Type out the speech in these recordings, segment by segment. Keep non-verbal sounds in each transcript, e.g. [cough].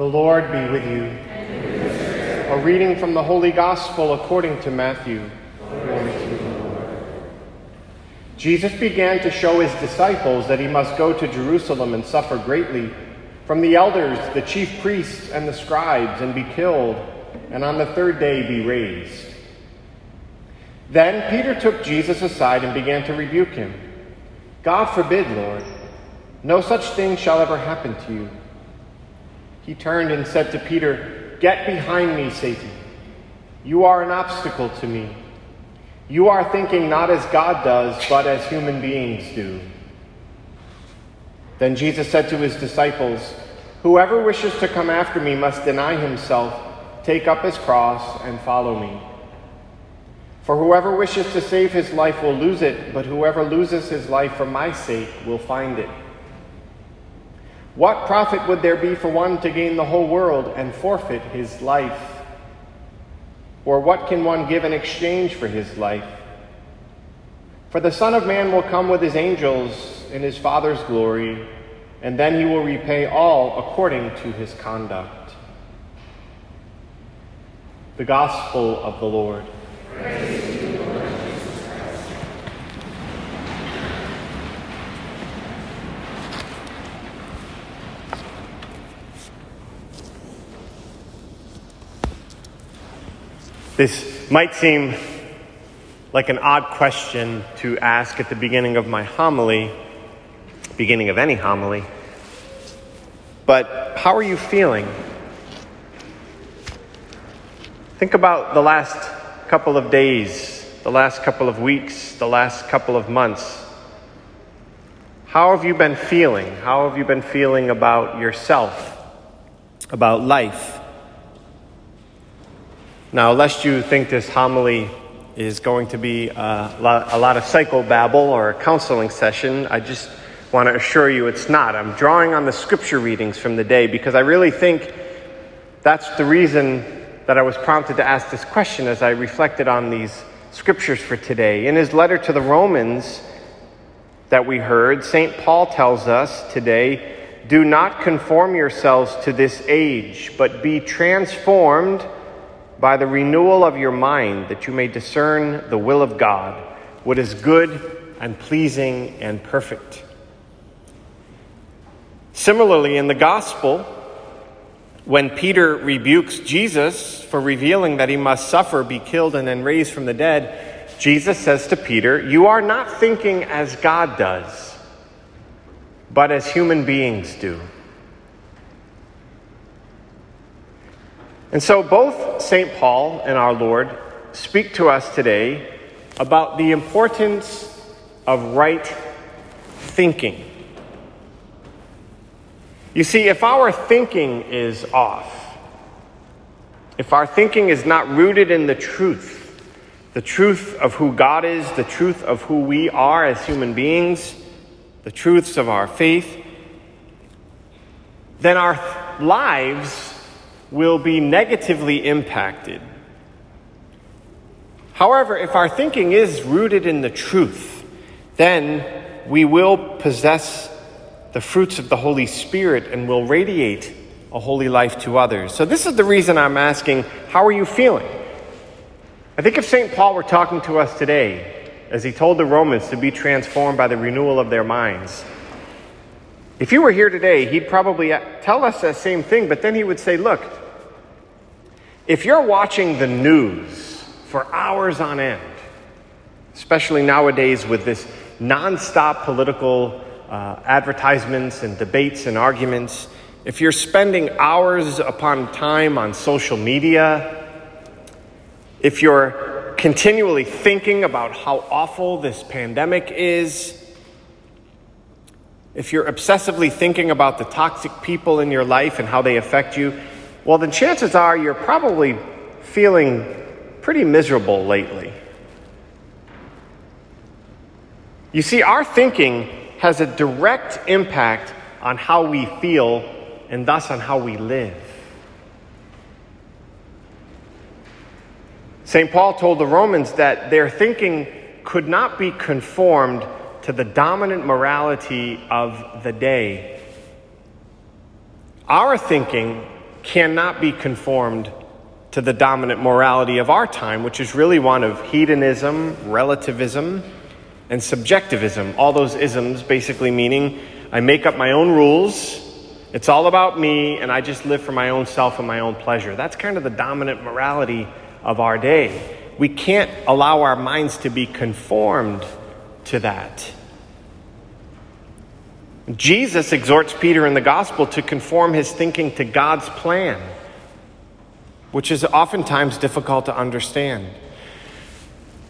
The Lord be with you. A reading from the Holy Gospel according to Matthew. Jesus began to show his disciples that he must go to Jerusalem and suffer greatly from the elders, the chief priests, and the scribes, and be killed, and on the third day be raised. Then Peter took Jesus aside and began to rebuke him. God forbid, Lord. No such thing shall ever happen to you. He turned and said to Peter, Get behind me, Satan. You are an obstacle to me. You are thinking not as God does, but as human beings do. Then Jesus said to his disciples, Whoever wishes to come after me must deny himself, take up his cross, and follow me. For whoever wishes to save his life will lose it, but whoever loses his life for my sake will find it. What profit would there be for one to gain the whole world and forfeit his life? Or what can one give in exchange for his life? For the Son of Man will come with his angels in his Father's glory, and then he will repay all according to his conduct. The Gospel of the Lord. This might seem like an odd question to ask at the beginning of my homily, beginning of any homily. But how are you feeling? Think about the last couple of days, the last couple of weeks, the last couple of months. How have you been feeling? How have you been feeling about yourself, about life? Now, lest you think this homily is going to be a lot, a lot of psychobabble or a counseling session, I just want to assure you it's not. I'm drawing on the scripture readings from the day because I really think that's the reason that I was prompted to ask this question as I reflected on these scriptures for today. In his letter to the Romans that we heard, St. Paul tells us today do not conform yourselves to this age, but be transformed by the renewal of your mind, that you may discern the will of God, what is good and pleasing and perfect. Similarly, in the gospel, when Peter rebukes Jesus for revealing that he must suffer, be killed, and then raised from the dead, Jesus says to Peter, You are not thinking as God does, but as human beings do. And so both St. Paul and our Lord speak to us today about the importance of right thinking. You see, if our thinking is off, if our thinking is not rooted in the truth, the truth of who God is, the truth of who we are as human beings, the truths of our faith, then our lives will be negatively impacted. However, if our thinking is rooted in the truth, then we will possess the fruits of the Holy Spirit and will radiate a holy life to others. So, this is the reason I'm asking how are you feeling? I think if St. Paul were talking to us today, as he told the Romans to be transformed by the renewal of their minds, if you were here today, he'd probably tell us that same thing, but then he would say, Look, if you're watching the news for hours on end, especially nowadays with this nonstop political uh, advertisements and debates and arguments, if you're spending hours upon time on social media, if you're continually thinking about how awful this pandemic is, if you're obsessively thinking about the toxic people in your life and how they affect you, well, then chances are you're probably feeling pretty miserable lately. You see, our thinking has a direct impact on how we feel and thus on how we live. St. Paul told the Romans that their thinking could not be conformed to the dominant morality of the day. Our thinking cannot be conformed to the dominant morality of our time, which is really one of hedonism, relativism, and subjectivism. All those isms basically meaning I make up my own rules, it's all about me, and I just live for my own self and my own pleasure. That's kind of the dominant morality of our day. We can't allow our minds to be conformed to that. Jesus exhorts Peter in the gospel to conform his thinking to God's plan, which is oftentimes difficult to understand.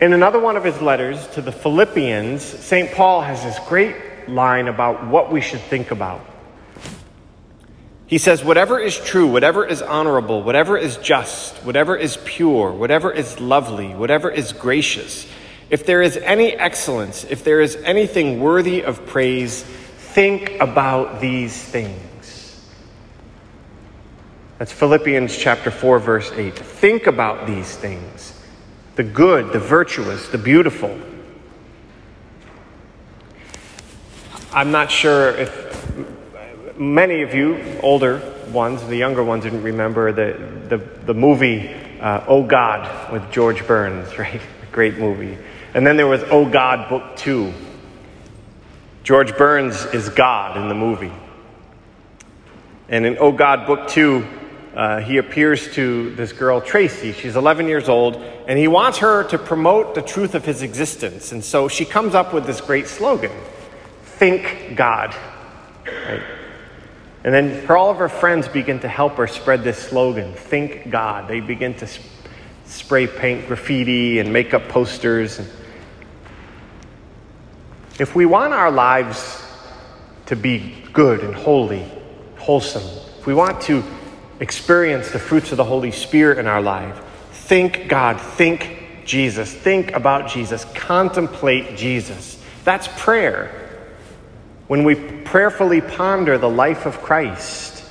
In another one of his letters to the Philippians, St. Paul has this great line about what we should think about. He says, Whatever is true, whatever is honorable, whatever is just, whatever is pure, whatever is lovely, whatever is gracious, if there is any excellence, if there is anything worthy of praise, think about these things. That's Philippians chapter 4, verse 8. Think about these things the good, the virtuous, the beautiful. I'm not sure if many of you, older ones, the younger ones didn't remember the, the, the movie uh, Oh God with George Burns, [laughs] right? Great movie. And then there was Oh God Book Two. George Burns is God in the movie. And in Oh God Book Two, uh, he appears to this girl, Tracy. She's 11 years old, and he wants her to promote the truth of his existence. And so she comes up with this great slogan Think God. Right? And then her, all of her friends begin to help her spread this slogan, Think God. They begin to sp- spray paint graffiti and make up posters. And if we want our lives to be good and holy, wholesome, if we want to experience the fruits of the Holy Spirit in our life, think God, think Jesus, think about Jesus, contemplate Jesus. That's prayer. When we prayerfully ponder the life of Christ,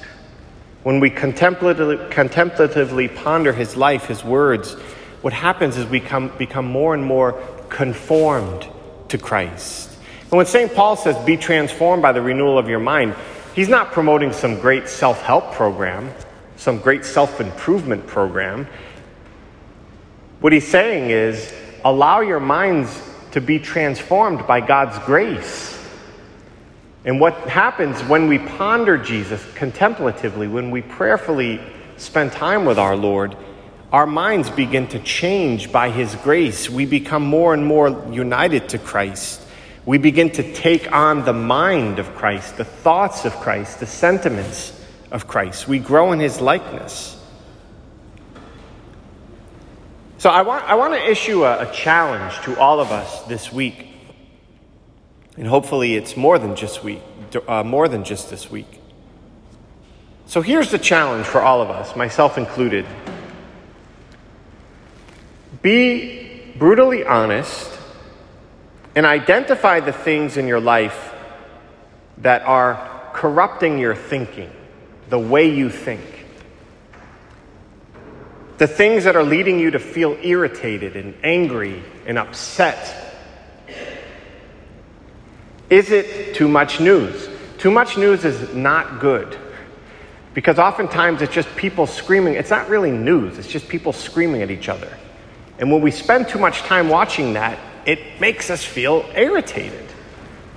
when we contemplatively, contemplatively ponder his life, his words, what happens is we come, become more and more conformed to Christ. And when St. Paul says, be transformed by the renewal of your mind, he's not promoting some great self help program, some great self improvement program. What he's saying is, allow your minds to be transformed by God's grace. And what happens when we ponder Jesus contemplatively, when we prayerfully spend time with our Lord, our minds begin to change by His grace. We become more and more united to Christ. We begin to take on the mind of Christ, the thoughts of Christ, the sentiments of Christ. We grow in His likeness. So I want, I want to issue a, a challenge to all of us this week. And hopefully it's more than just week, uh, more than just this week. So here's the challenge for all of us, myself included. Be brutally honest and identify the things in your life that are corrupting your thinking, the way you think. The things that are leading you to feel irritated and angry and upset is it too much news? Too much news is not good. Because oftentimes it's just people screaming. It's not really news, it's just people screaming at each other. And when we spend too much time watching that, it makes us feel irritated.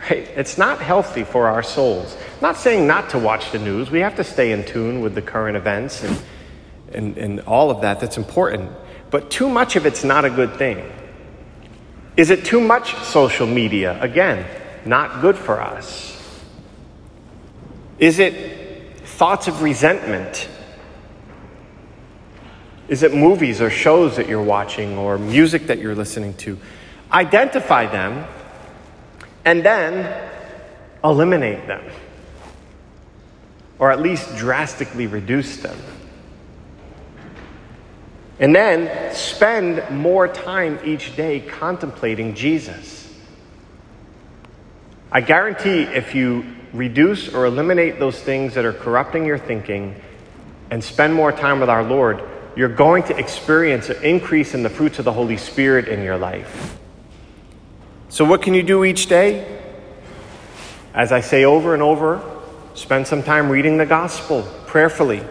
Right? It's not healthy for our souls. I'm not saying not to watch the news. We have to stay in tune with the current events and, and, and all of that. That's important. But too much of it's not a good thing. Is it too much social media? Again, not good for us? Is it thoughts of resentment? Is it movies or shows that you're watching or music that you're listening to? Identify them and then eliminate them, or at least drastically reduce them. And then spend more time each day contemplating Jesus. I guarantee if you reduce or eliminate those things that are corrupting your thinking and spend more time with our Lord, you're going to experience an increase in the fruits of the Holy Spirit in your life. So, what can you do each day? As I say over and over, spend some time reading the gospel prayerfully.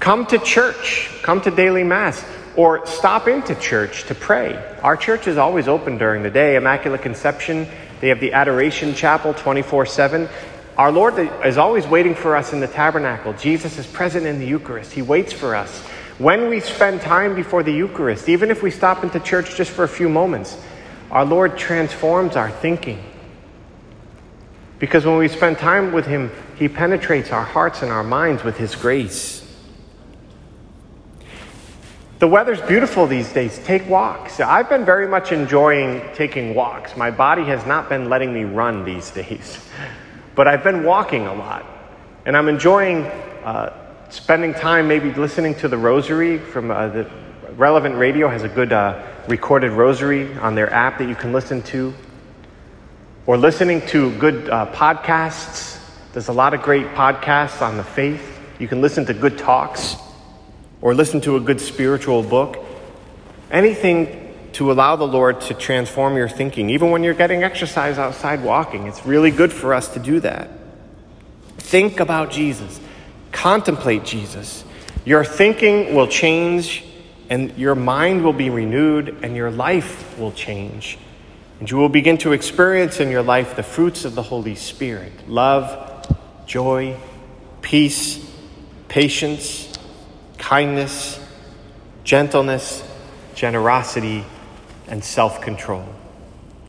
Come to church, come to daily Mass, or stop into church to pray. Our church is always open during the day. Immaculate Conception, they have the Adoration Chapel 24 7. Our Lord is always waiting for us in the tabernacle. Jesus is present in the Eucharist, He waits for us. When we spend time before the Eucharist, even if we stop into church just for a few moments, our Lord transforms our thinking. Because when we spend time with Him, He penetrates our hearts and our minds with His grace. The weather's beautiful these days. Take walks. I've been very much enjoying taking walks. My body has not been letting me run these days, [laughs] but I've been walking a lot. And I'm enjoying uh, spending time maybe listening to the rosary from uh, the relevant radio has a good uh, recorded rosary on their app that you can listen to or listening to good uh, podcasts there's a lot of great podcasts on the faith you can listen to good talks or listen to a good spiritual book. Anything to allow the Lord to transform your thinking, even when you're getting exercise outside walking. It's really good for us to do that. Think about Jesus, contemplate Jesus. Your thinking will change, and your mind will be renewed, and your life will change. And you will begin to experience in your life the fruits of the Holy Spirit love, joy, peace, patience kindness, gentleness, generosity, and self control.